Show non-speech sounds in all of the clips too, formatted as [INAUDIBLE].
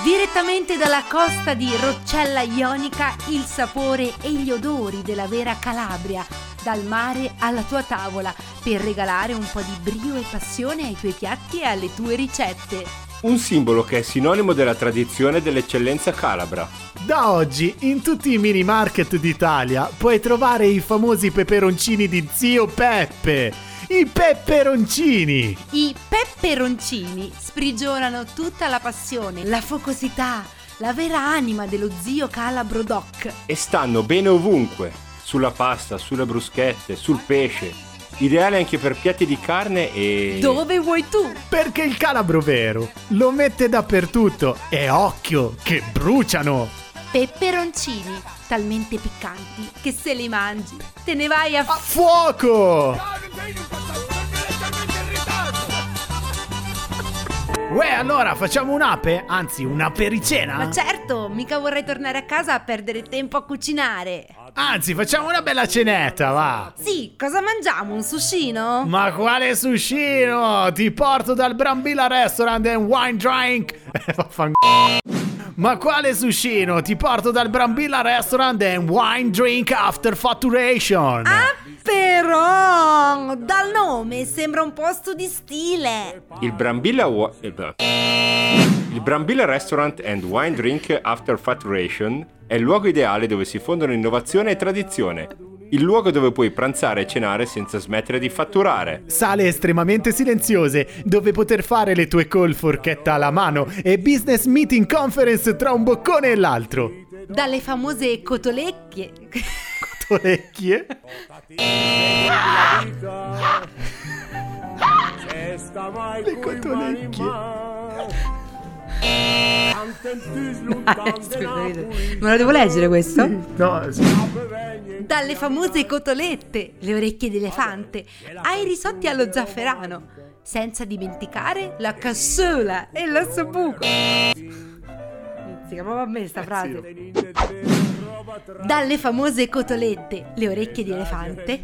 Direttamente dalla costa di Roccella Ionica, il sapore e gli odori della vera Calabria, dal mare alla tua tavola, per regalare un po' di brio e passione ai tuoi piatti e alle tue ricette. Un simbolo che è sinonimo della tradizione e dell'eccellenza calabra. Da oggi, in tutti i mini market d'Italia, puoi trovare i famosi peperoncini di zio Peppe. I peperoncini! I peperoncini sprigionano tutta la passione, la focosità, la vera anima dello zio calabro doc. E stanno bene ovunque, sulla pasta, sulle bruschette, sul pesce. Ideale anche per piatti di carne e... Dove vuoi tu? Perché il calabro vero lo mette dappertutto e occhio che bruciano! Peperoncini, talmente piccanti che se li mangi te ne vai a... A fuoco! Uè, allora facciamo un'ape? Anzi, una pericena? Ma certo, mica vorrei tornare a casa a perdere tempo a cucinare. Anzi, facciamo una bella cenetta, va! Sì, cosa mangiamo? Un sushino? Ma quale sushino? Ti porto dal Brambilla Restaurant and Wine Drink! [LAUGHS] Ma quale sushino? Ti porto dal Brambilla Restaurant and Wine Drink After Facturation! Ah, però! Dal nome sembra un posto di stile! Il Brambilla... Wa- il Brambilla Restaurant and Wine Drink After Facturation è il luogo ideale dove si fondono innovazione e tradizione. Il luogo dove puoi pranzare e cenare senza smettere di fatturare. Sale estremamente silenziose, dove poter fare le tue call forchetta alla mano e business meeting conference tra un boccone e l'altro. Dalle famose cotolecchie. Cotolecchie? Le cotolecchie. Me lo devo leggere questo? No, sì. Dalle famose cotolette, le orecchie d'elefante, ai risotti allo zafferano, senza dimenticare la cassola e l'ossobuco. Mizzica proprio a me sta frase. Dalle famose cotolette, le orecchie di elefante,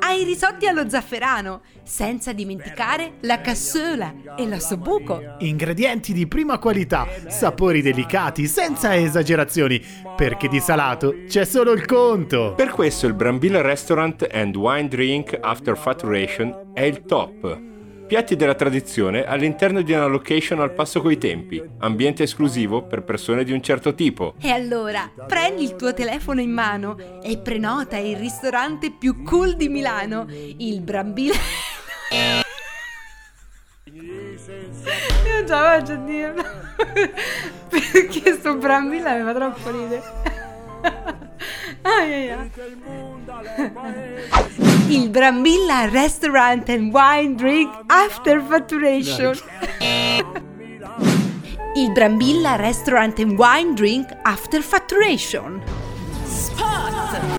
ai risotti allo zafferano, senza dimenticare la cassola e l'ossobuco. Ingredienti di prima qualità, sapori delicati, senza esagerazioni, perché di salato c'è solo il conto. Per questo il Brambilla Restaurant and Wine Drink After Facturation è il top. Piatti della tradizione all'interno di una location al passo coi tempi, ambiente esclusivo per persone di un certo tipo. E allora, prendi il tuo telefono in mano e prenota il ristorante più cool di Milano, il Brambilla. Io la faccio a dirlo. [LAUGHS] Perché sto Brambilla mi fa troppo ridere. [LAUGHS] [LAUGHS] Il Brambilla Restaurant and Wine Drink After Facturation. Il Brambilla Restaurant and Wine Drink After Facturation.